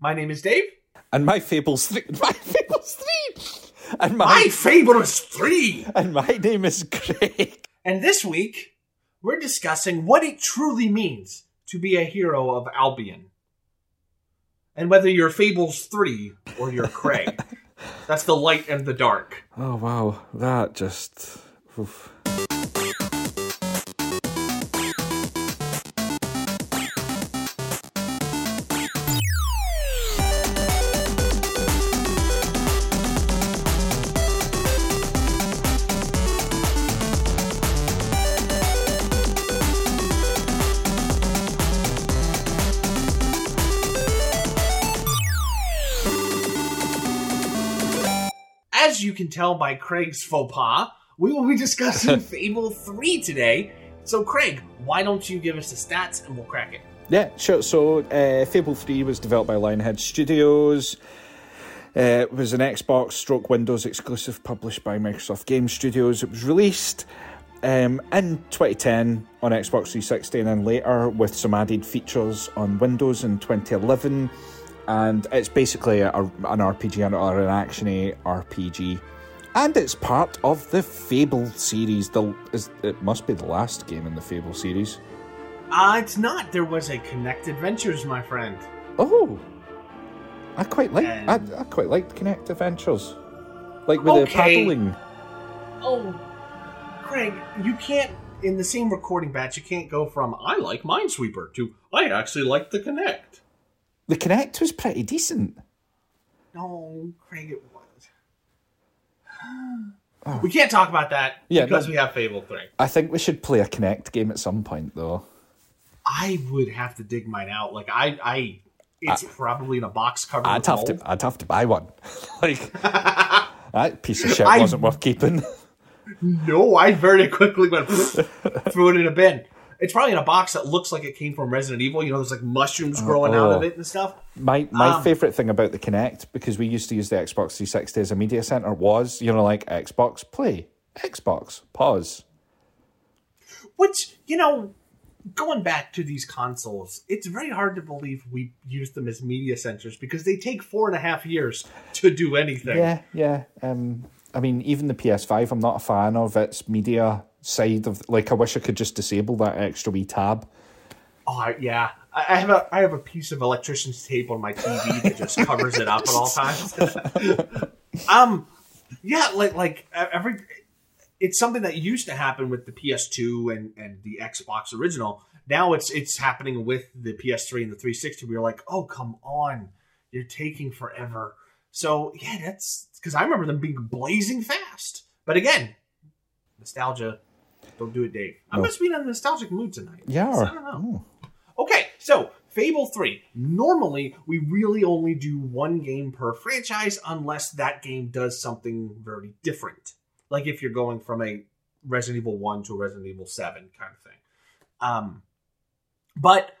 My name is Dave. And my Fables 3. My Fables 3! And my, My Fable is three. and my name is Craig. And this week, we're discussing what it truly means to be a hero of Albion. And whether you're Fables 3 or you're Craig. That's the light and the dark. Oh, wow. That just. oof. As you can tell by Craig's faux pas, we will be discussing Fable 3 today. So, Craig, why don't you give us the stats and we'll crack it? Yeah, sure. So, uh, Fable 3 was developed by Lionhead Studios. Uh, it was an Xbox stroke Windows exclusive published by Microsoft Game Studios. It was released um, in 2010 on Xbox 360 and then later with some added features on Windows in 2011. And it's basically a, an RPG or an action RPG. And it's part of the Fable series. The, is, it must be the last game in the Fable series. Uh, it's not. There was a Kinect Adventures, my friend. Oh, I quite like I, And- I quite liked Kinect Adventures, like with the paddling. Oh, Craig, you can't, in the same recording batch, you can't go from I like Minesweeper to I actually like the Kinect. The Kinect was pretty decent. No, Craig, it was. Oh. We can't talk about that Yeah, because no. we have Fable 3. I think we should play a Kinect game at some point, though. I would have to dig mine out. Like, I, I it's ah. probably in a box cover. I'd have to, I'd have to buy one. like that piece of shit I- wasn't worth keeping. No, I very quickly went threw it in a bin. It's probably in a box that looks like it came from Resident Evil. You know, there's like mushrooms growing out of oh. it and stuff. My my Um, favorite thing about the Kinect because we used to use the Xbox 360 as a media center was you know like Xbox play, Xbox pause. Which, you know, going back to these consoles, it's very hard to believe we use them as media centers because they take four and a half years to do anything. Yeah, yeah. Um, I mean, even the PS5, I'm not a fan of its media side of. Like, I wish I could just disable that extra wee tab. Oh, yeah. I have a I have a piece of electrician's tape on my TV that just covers it up at all times. um, yeah, like like every, it's something that used to happen with the PS2 and and the Xbox original. Now it's it's happening with the PS3 and the 360. We're like, oh come on, you're taking forever. So yeah, that's because I remember them being blazing fast. But again, nostalgia. Don't do it, Dave. I must be in a nostalgic mood tonight. Yeah. I don't know. Okay, so Fable 3. Normally, we really only do one game per franchise unless that game does something very different. Like if you're going from a Resident Evil 1 to a Resident Evil 7 kind of thing. Um, but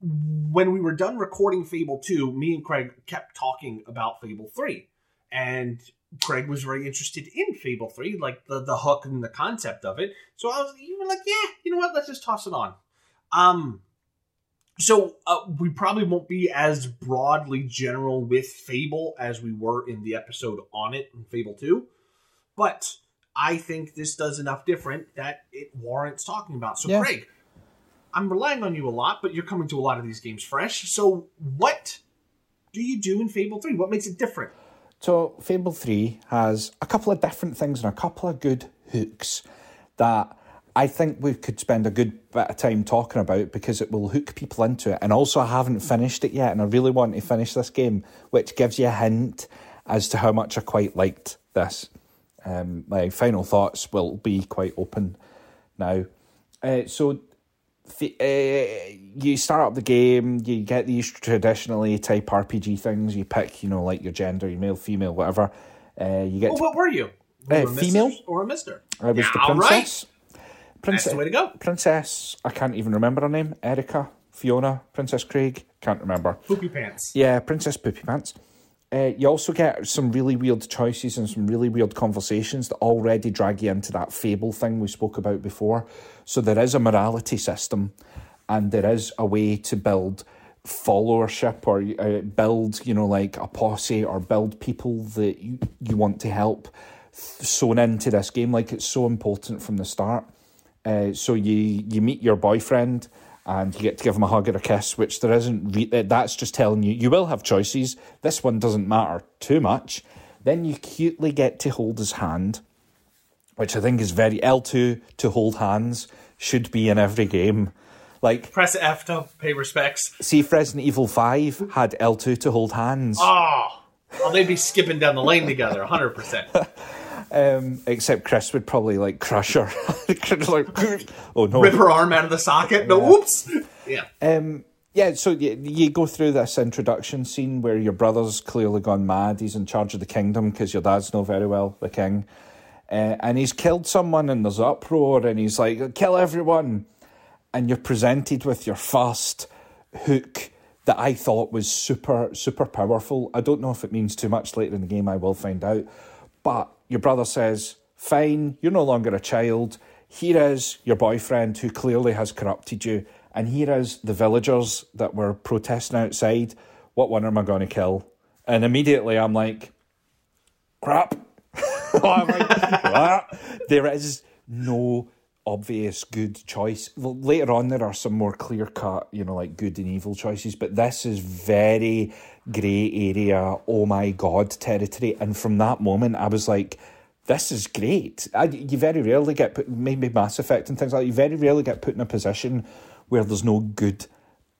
when we were done recording Fable 2, me and Craig kept talking about Fable 3. And Craig was very interested in Fable 3, like the, the hook and the concept of it. So I was you were like, yeah, you know what, let's just toss it on. Um so uh, we probably won't be as broadly general with Fable as we were in the episode on it in Fable 2. But I think this does enough different that it warrants talking about. So Yeah. Craig, I'm relying on you a lot, but you're coming to a lot of these games fresh. So what do you do in Fable 3? What makes it different? So, Fable 3 has a couple of different things and a couple of good hooks that I think we could spend a good bit of time talking about because it will hook people into it. And also, I haven't finished it yet, and I really want to finish this game, which gives you a hint as to how much I quite liked this. Um, my final thoughts will be quite open now. Uh, so, uh, you start up the game, you get these traditionally type RPG things. You pick, you know, like your gender, your male, female, whatever. Uh, you get Well, what were you? Uh, you a female. or a mister? I was Yeah, the right. princess. That's Princess, the way to go. princess. I can't even remember her name. Erica, Fiona, Princess Craig. Can't remember. Poopy pants. Yeah, Princess Poopy Pants. Uh, you also get some really weird choices and some really weird conversations that already drag you into that fable thing we spoke about before. So there is a morality system, and there is a way to build followership or uh, build, you know, like a posse or build people that you, you want to help sewn into this game. Like it's so important from the start. Uh, so you you meet your boyfriend and you get to give him a hug or a kiss, which there isn't. Re- that's just telling you you will have choices. This one doesn't matter too much. Then you cutely get to hold his hand, which I think is very L two to hold hands should be in every game. Like Press F to pay respects. see, if Resident Evil Five had L two to hold hands. Oh, well, they'd be skipping down the lane together, 100%. Um, except Chris would probably like crush her. like, oh no! Rip her arm out of the socket. No, whoops. Yeah. Um, yeah, so you, you go through this introduction scene where your brother's clearly gone mad. He's in charge of the kingdom because your dad's know very well the king, uh, and he's killed someone and there's uproar and he's like, "Kill everyone!" And you're presented with your first hook that I thought was super super powerful. I don't know if it means too much later in the game. I will find out, but your brother says, Fine, you're no longer a child. Here is your boyfriend who clearly has corrupted you. And here is the villagers that were protesting outside. What one am I going to kill? And immediately I'm like, crap. I'm like. There is no obvious good choice. Later on, there are some more clear cut, you know, like good and evil choices, but this is very grey area, oh my god territory. And from that moment, I was like, this is great. I, you very rarely get put, maybe Mass Effect and things like that, you very rarely get put in a position where there's no good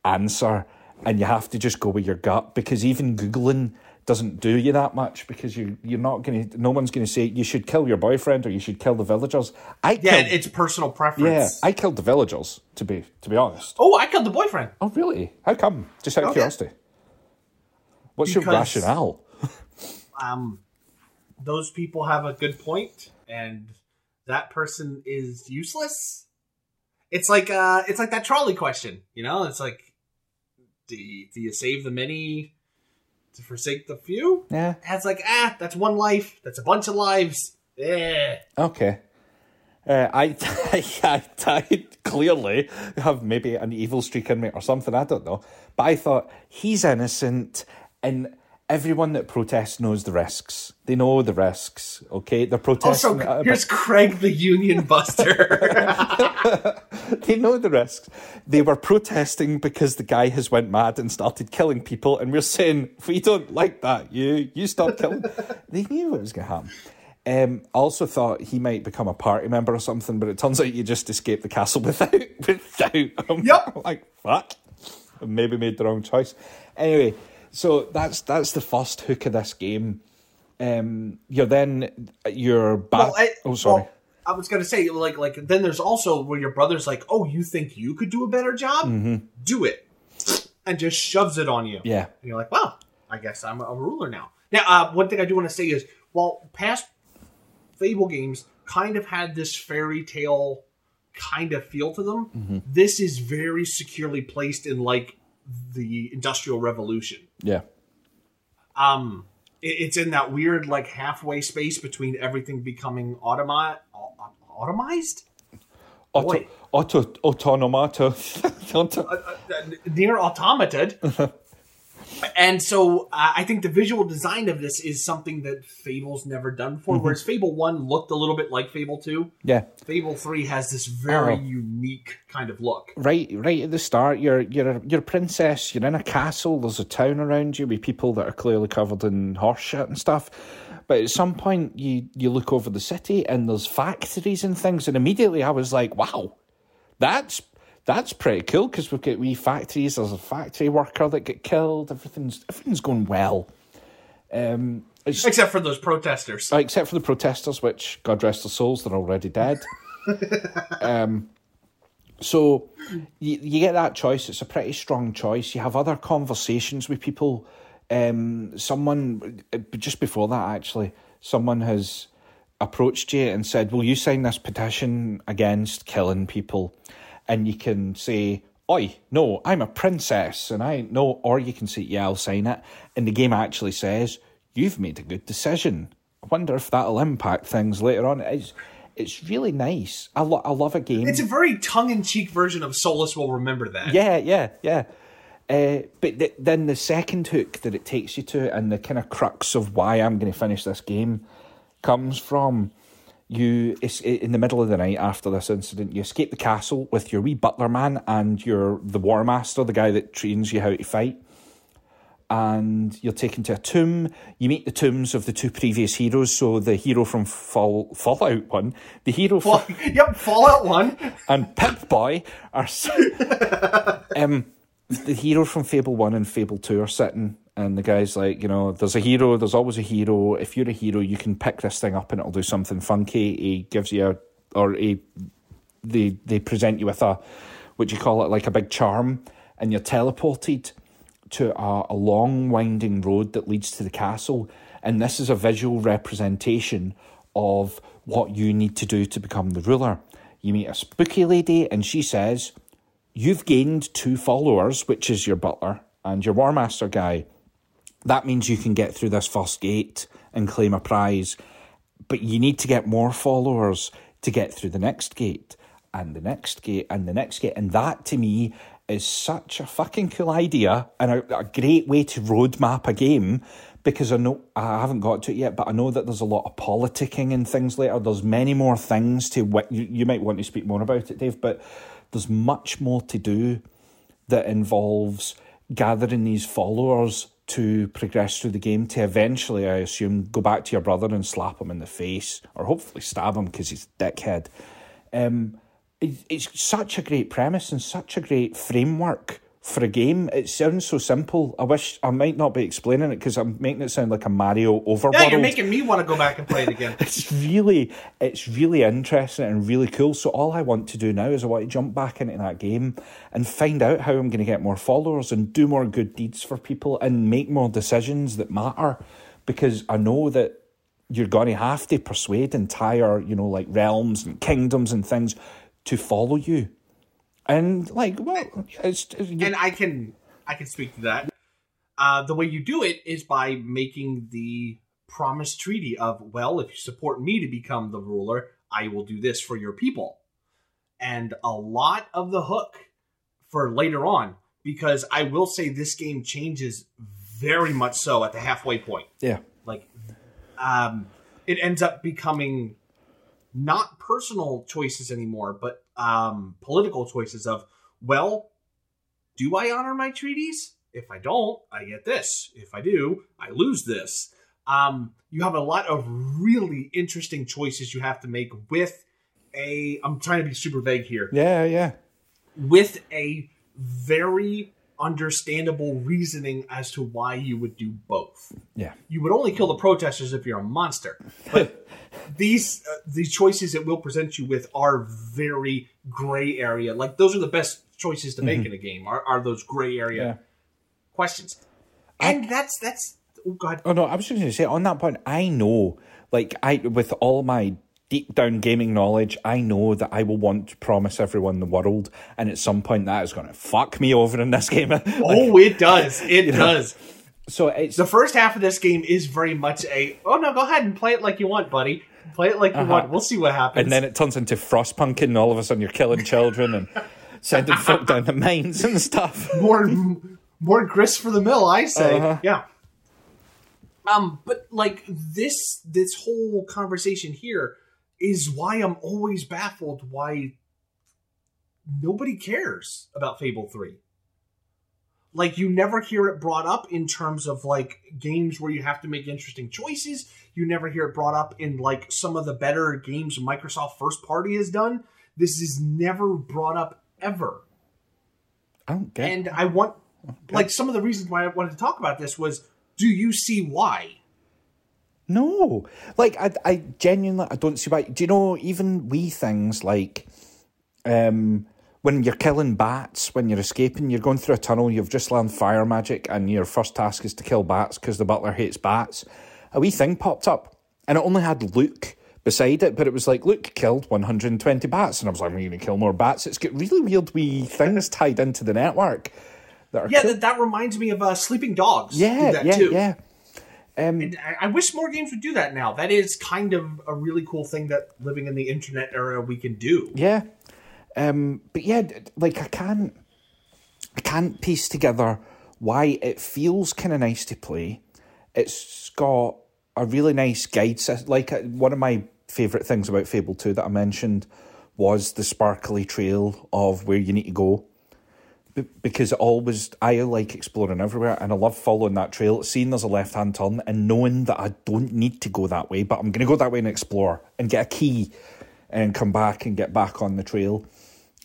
answer and you have to just go with your gut because even Googling doesn't do you that much because you you're not going to no one's going to say you should kill your boyfriend or you should kill the villagers. I Yeah, killed, it's personal preference. yeah, I killed the villagers to be to be honest. oh, I killed the boyfriend. Oh really? How come? Just out of Okay. curiosity. What's your Because- rationale? Um, those people have a good point, and that person is useless. It's like uh, it's like that trolley question. You know, it's like, do you, do you save the many to forsake the few? Yeah. It's like ah, that's one life. That's a bunch of lives. Yeah. Okay. Uh, I, I, I clearly have maybe an evil streak in me or something. I don't know, but I thought he's innocent, and everyone that protests knows the risks. They know the risks. Okay, they're protesting. Also, here's Craig the Union Buster. they know the risks. They were protesting because the guy has went mad and started killing people, and we're saying we don't like that. You you stop killing. they knew what was going to happen. Um, I also thought he might become a party member or something, but it turns out you just escaped the castle without without. Yep. like fuck. Maybe made the wrong choice. Anyway, so that's that's the first hook of this game. Um, you're then you're back. Well, I, oh, sorry. well, I was gonna say, like, like then there's also where your brother's like, "Oh, you think you could do a better job? Do it," and just shoves it on you. yeah. and you're like, "Well, I guess I'm a, a ruler now." Now, uh, one thing I do want to say is, while past Fable games kind of had this fairy tale kind of feel to them, Mm-hmm. this is very securely placed in like the Industrial Revolution. Yeah. Um, it, it's in that weird like halfway space between everything becoming automi- au- au- automized, Auto, auto, autonomato. Auto- uh, uh, near automated. and so uh, I think the visual design of this is something that Fable's never done before. Whereas Fable One looked a little bit like Fable Two, yeah, Fable Three has this very Oh. unique kind of look. right, right at the start, you're you're a, you're a princess. You're in a castle. There's a town around you with people that are clearly covered in horse shit and stuff. But at some point, you you look over the city and there's factories and things, and immediately I was like, wow, that's that's pretty cool because we've got wee factories. There's a factory worker that get killed. Everything's everything's going well. Um, Except for those protesters. Uh, except for the protesters, which God rest their souls, they're already dead. um, so you, you get that choice. It's a pretty strong choice. You have other conversations with people. Um, someone uh, just before that, actually, someone has approached you and said, "Will you sign this petition against killing people?" And you can say, "Oi, no, I'm a princess," and I no, or you can say, "Yeah, I'll sign it." And the game actually says, "You've made a good decision." I wonder if that'll impact things later on. It's it's really nice. I, lo- I love a game. It's a very tongue-in-cheek version of Solus will remember that. Yeah, yeah, yeah. Uh, but th- then the second hook that it takes you to, and the kind of crux of why I'm going to finish this game, comes from you. In the middle of the night after this incident. You escape the castle with your wee butler man and your the war master, the guy that trains you how to fight. And you're taken to a tomb. You meet the tombs of the two previous heroes. So the hero from Fall Fallout One, the hero from yep, Fallout One. and Pip Boy are um the hero from Fable One and Fable Two are sitting, and the guy's like, you know, there's a hero, there's always a hero. If you're a hero, you can pick this thing up and it'll do something funky. He gives you a, or he, they they present you with a, what you call it, like a big charm, and you're teleported to a, a long winding road that leads to the castle, and this is a visual representation of what you need to do to become the ruler. You meet a spooky lady, and she says, You've gained two followers, which is your butler and your War Master guy. That means you can get through this first gate and claim a prize. But you need to get more followers to get through the next gate and the next gate and the next gate. And that to me is such a fucking cool idea and a, a great way to roadmap a game because I know I haven't got to it yet, but I know that there's a lot of politicking and things later. There's many more things to what you, you might want to speak more about it, Dave, but there's much more to do that involves gathering these followers to progress through the game to eventually, I assume, go back to your brother and slap him in the face or hopefully stab him because he's a dickhead. Um, it's such a great premise and such a great framework for a game. It sounds so simple. I wish I might not be explaining it because I'm making it sound like a Mario overworld. Yeah, you're making me want to go back and play it again. It's really, it's really interesting and really cool. So all I want to do now is I want to jump back into that game and find out how I'm going to get more followers and do more good deeds for people and make more decisions that matter, because I know that you're going to have to persuade entire, you know, like realms and kingdoms and things to follow you. And like, well, it's, and I can I can speak to that. Uh, the way you do it is by making the promise treaty of well, if you support me to become the ruler, I will do this for your people, and a lot of the hook for later on because I will say this game changes very much so at the halfway point. yeah, Like, um, it ends up becoming not personal choices anymore, but um, political choices of, well, do I honor my treaties? If I don't, I get this. If I do, I lose this. Um, you have a lot of really interesting choices you have to make with a. I'm trying to be super vague here. yeah, yeah, With a very understandable reasoning as to why you would do both yeah. you would only kill the protesters if you're a monster. But these uh, these choices it will present you with are very gray area. Like those are the best choices to make in a game. Are, are those gray area Yeah. questions? And that's that's oh god. Oh no, I was just going to say on that point. I know, like I, with all my deep down gaming knowledge, I know that I will want to promise everyone the world, and at some point that is going to fuck me over in this game. Like, Oh, it does. It does. so it's The first half of this game is very much a oh no, go ahead and play it like you want, buddy. Play it like you want. We'll see what happens. and then it turns into frostpunking, and all of a sudden you're killing children and sending folk down the mines and stuff. more more grist for the mill i say Uh-huh. yeah um but like this this whole conversation here is why i'm always baffled why nobody cares about fable 3 like you never hear it brought up in terms of like games where you have to make interesting choices you never hear it brought up in like some of the better games microsoft first party has done this is never brought up ever I don't get. and I want, like, some of the reasons why I wanted to talk about this was, do you see why? No, like I, I genuinely, I don't see why. Do you know even wee things like, um, when you're killing bats, when you're escaping, you're going through a tunnel, you've just learned fire magic, and your first task is to kill bats because the butler hates bats. A wee thing popped up, and it only had Luke beside it, but it was like Luke killed 120 bats, and I was like, I'm going to kill more bats. It's got really weird wee things tied into the network that are Yeah, cool. that, that reminds me of uh, Sleeping Dogs. yeah, yeah, too. yeah. And I, I wish more games would do that now. That is kind of a really cool thing that living in the internet era we can do. Yeah. Um, but yeah, like I can't. I can't piece together why it feels kind of nice to play. It's got a really nice guide system. Like uh, one of my favourite things about Fable 2 that I mentioned was the sparkly trail of where you need to go. Because it always, I like exploring everywhere and I love following that trail, seeing there's a left hand turn and knowing that I don't need to go that way, but I'm going to go that way and explore and get a key and come back and get back on the trail.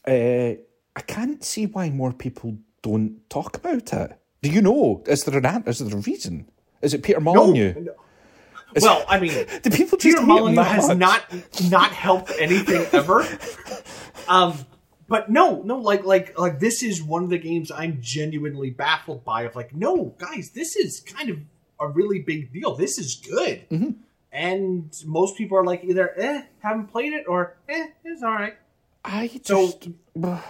Uh, I can't see why more people don't talk about it. Do you know? Is there an is there a reason? Is it Peter Molyneux? No. Well, I mean, do people just Peter Molyneux has much? not not helped anything ever. um, but no, no, like like like this is one of the games I'm genuinely baffled by. Of like, no, guys, this is kind of a really big deal. This is good, Mm-hmm. and most people are like either eh, haven't played it, or eh, it's all right. I just So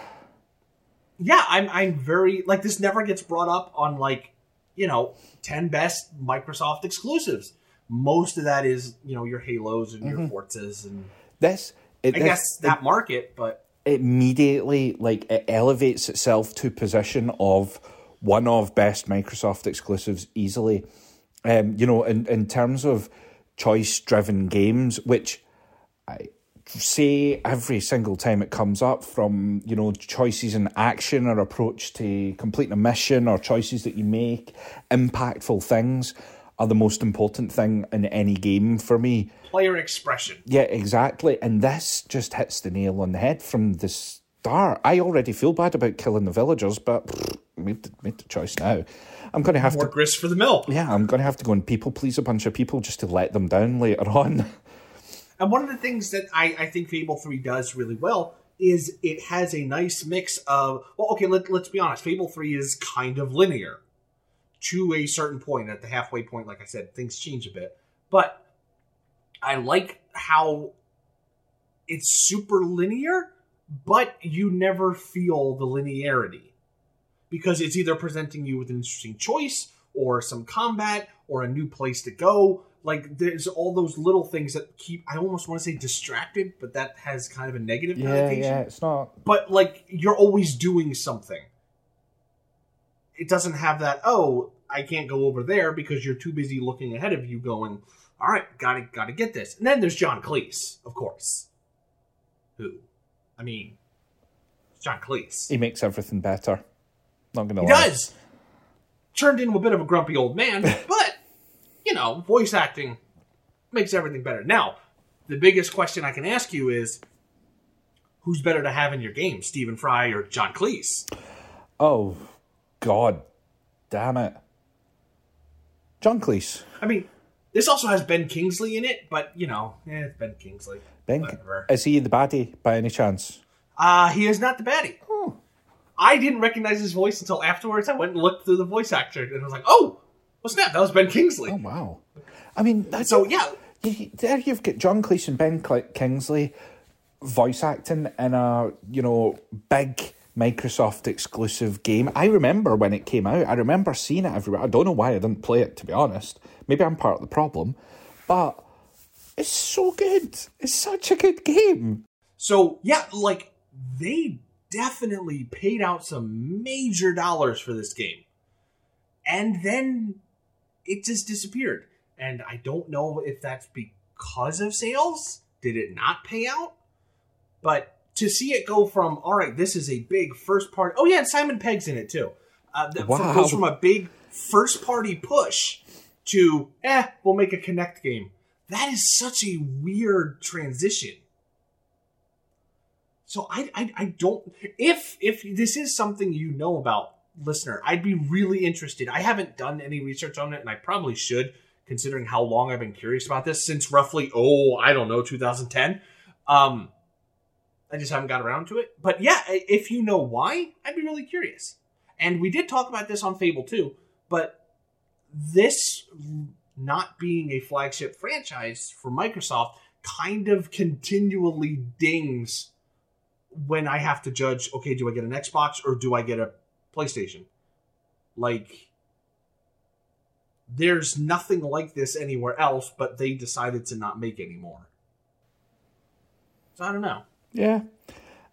yeah, I'm I'm very like this never gets brought up on like you know ten best Microsoft exclusives. Most of that is you know your Halos and your Forzas and this. It, I this- guess that market, but immediately like it elevates itself to position of one of best Microsoft exclusives easily. Um, you know, in in terms of choice driven games, which I say every single time it comes up from you know choices in action or approach to completing a mission or choices that you make impactful things are the most important thing in any game for me player expression. yeah, exactly. And this just hits the nail on the head from the start. I already feel bad about killing the villagers, but pfft, made the, made the choice now. I'm going to have More to. grist for the mill. Yeah, I'm going to have to go and people please a bunch of people just to let them down later on. And one of the things that I, I think Fable 3 does really well is it has a nice mix of well, okay, let, let's be honest, Fable 3 is kind of linear to a certain point. At the halfway point, like I said, things change a bit. But I like how it's super linear, but you never feel the linearity. Because it's either presenting you with an interesting choice or some combat or a new place to go. Like there's all those little things that keep I almost want to say distracted, but that has kind of a negative yeah, connotation yeah, it's not. but like you're always doing something. It doesn't have that, oh, I can't go over there because you're too busy looking ahead of you going, all right, gotta gotta get this. And then there's John Cleese, of course. Who? I mean John Cleese. He makes everything better. Not going to He lie. does. Turned into a bit of a grumpy old man, but you know, voice acting makes everything better. Now, the biggest question I can ask you is who's better to have in your game, Stephen Fry or John Cleese? Oh, God. Damn it. John Cleese. I mean, this also has Ben Kingsley in it, but you know, eh, it's Ben Kingsley. Ben, Whatever. is he the baddie by any chance? Uh, he is not the baddie. Oh. I didn't recognize his voice until afterwards. I went and looked through the voice actor and I was like, oh, well, snap, that was Ben Kingsley. Oh, wow. I mean, that's So, yeah, You, there you've got John Cleese and Ben Kingsley voice acting in a you know big Microsoft exclusive game. I remember when it came out. I remember seeing it everywhere. I don't know why I didn't play it to be honest. Maybe I'm part of the problem, but it's so good. It's such a good game. So yeah, like they definitely paid out some major dollars for this game. And then it just disappeared. And I don't know if that's because of sales. Did it not pay out? But to see it go from all right, this is a big first party. Oh yeah, and Simon Pegg's in it too. Uh, that Wow. goes from a big first party push to eh, we'll make a Kinect game. That is such a weird transition. So I, I I don't if if this is something you know about listener, I'd be really interested. I haven't done any research on it and I probably should considering how long I've been curious about this since roughly oh, I don't know, 2010. Um I just haven't got around to it. But yeah, if you know why, I'd be really curious. And we did talk about this on Fable 2, but this not being a flagship franchise for Microsoft kind of continually dings when I have to judge, okay, do I get an Xbox or do I get a PlayStation? Like, there's nothing like this anywhere else, but they decided to not make anymore. So I don't know. Yeah,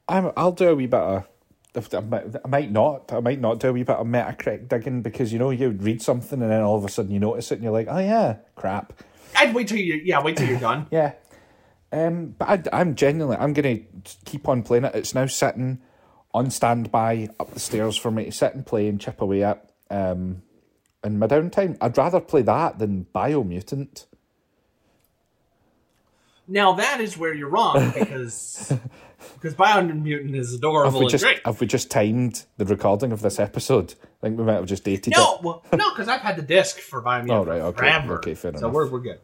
I'm, I'll do a wee bit of I might, not. I might not do a wee bit of Metacritic digging because you know you read something and then all of a sudden you notice it and you're like, oh yeah, crap. I'd wait till you yeah wait till you're done. Yeah. Um, but I, I'm genuinely I'm gonna keep on playing it. It's now sitting on standby up the stairs for me to sit and play and chip away at. Um, in my downtime, I'd rather play that than Biomutant. Now that is where you're wrong because because Biomutant is adorable Have we and just great. have we just timed the recording of this episode? I think we might have just dated No, it. well, no, because I've had the disc for Biomutant Oh, right, okay, forever. okay, fair so we're we're good.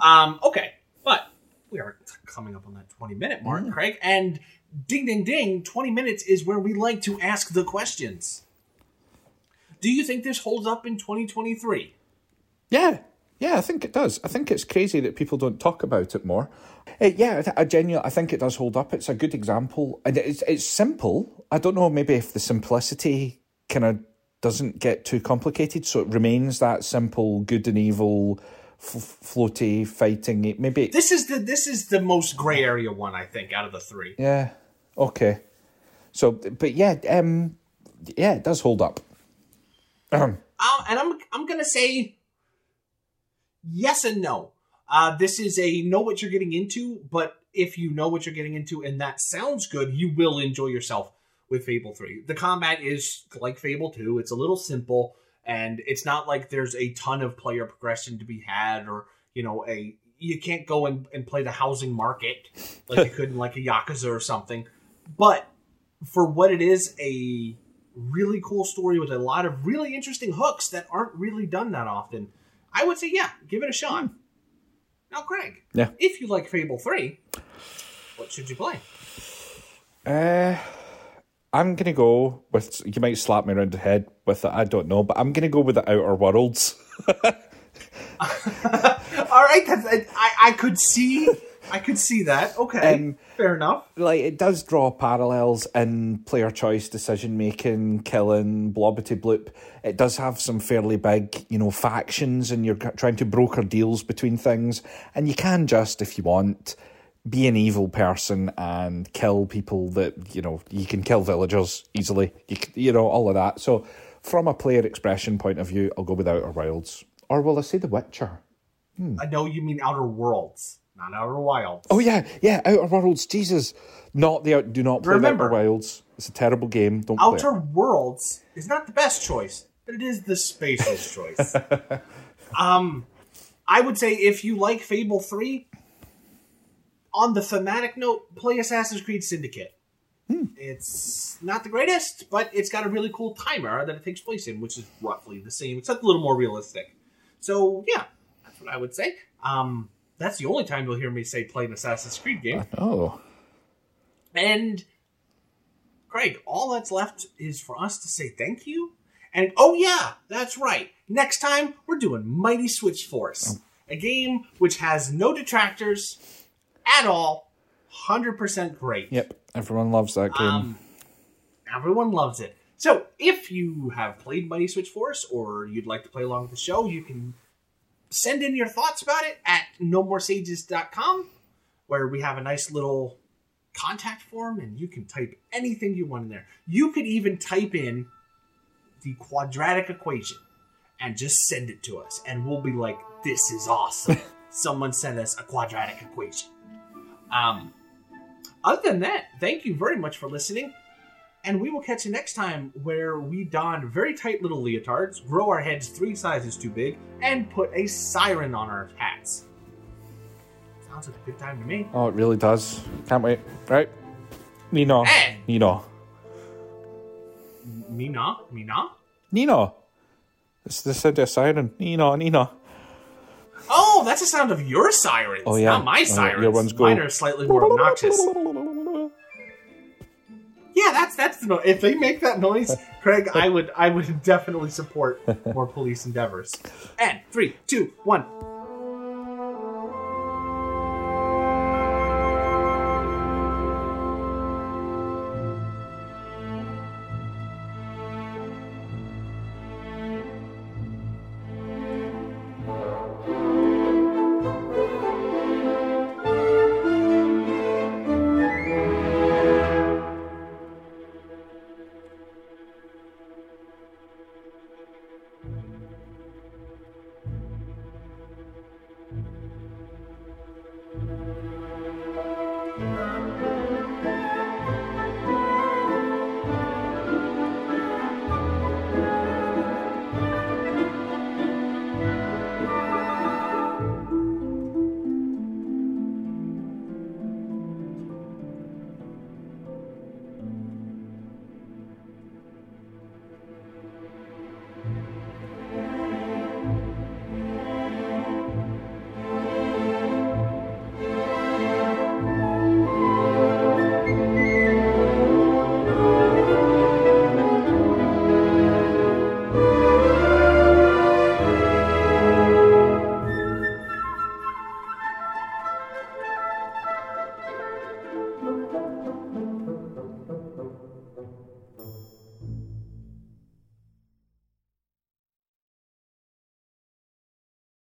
Um, okay, but we are coming up on that 20 minute mark, Mm. Craig, and ding ding ding, 20 minutes is where we like to ask the questions. Do you think this holds up in 2023? Yeah, yeah, I think it does. I think it's crazy that people don't talk about it more. Uh, yeah, I, I genuinely, I think it does hold up. It's a good example, and it's it's simple. I don't know, maybe if the simplicity kind of doesn't get too complicated, so it remains that simple, good and evil, f- floaty fighting. It- Maybe, This is the this is the most gray area one I think out of the three. yeah, okay. So, but yeah, um, yeah, it does hold up. Uh, and I'm I'm gonna say yes and no. Uh, this is a know what you're getting into, but if you know what you're getting into and that sounds good, you will enjoy yourself with Fable 3. The combat is like Fable 2, it's a little simple, and it's not like there's a ton of player progression to be had or, you know, a you can't go and, and play the housing market like you could in like a Yakuza or something. But for what it is, a really cool story with a lot of really interesting hooks that aren't really done that often. I would say, yeah, give it a shot. Now, Craig, Yeah. if you like Fable 3, what should you play? Uh, I'm gonna go with. You might slap me around the head with it. I don't know, but I'm gonna go with the Outer Worlds. All right, that's, I, I could see, I could see that. Okay, Um, fair enough. like it does draw parallels in player choice decision making, killing, blobbity bloop. It does have some fairly big, you know, factions, and you're trying to broker deals between things. And you can just, if you want, be an evil person and kill people that you know you can kill villagers easily. You you know all of that. So, from a player expression point of view, I'll go with Outer Wilds, or will I say The Witcher? I know you mean Outer Worlds, not Outer Wilds. Oh yeah, yeah, Outer Worlds. Jesus, not the. Do not play Remember- Outer Wilds. It's a terrible game. Don't play. Outer it. Worlds is not the best choice, but it is the spacious choice. um, I would say if you like Fable 3, on the thematic note, play Assassin's Creed Syndicate. It's not the greatest, but it's got a really cool timer that it takes place in, which is roughly the same, except a little more realistic. So, yeah, that's what I would say. Um, that's the only time you'll hear me say play an Assassin's Creed game. Oh, And Craig, all that's left is for us to say thank you. And oh yeah, that's right. Next time we're doing Mighty Switch Force, a game which has no detractors at all. Hundred percent great. yep. Everyone loves that game. Um, everyone loves it. So, if you have played Mighty Switch Force or you'd like to play along with the show, you can send in your thoughts about it at nomoresages.com, where we have a nice little contact form and you can type anything you want in there. You could even type in the quadratic equation and just send it to us, and we'll be like, this is awesome. Someone sent us a quadratic equation. Um, other than that, thank you very much for listening. And we will catch you next time where we don very tight little leotards, grow our heads three sizes too big, and put a siren on our hats. Sounds like a good time to me. oh, it really does. Can't wait. Right, Nino, Hey! Nino, Mina? Mina? Nino. It's the sound of a siren. Nino, Nino. Oh, that's the sound of your sirens. Oh, yeah. Not my Oh, sirens. your ones go- Mine are slightly more obnoxious. That's that's the noise. If they make that noise, Craig, I would I would definitely support more police endeavors. And three, two, one.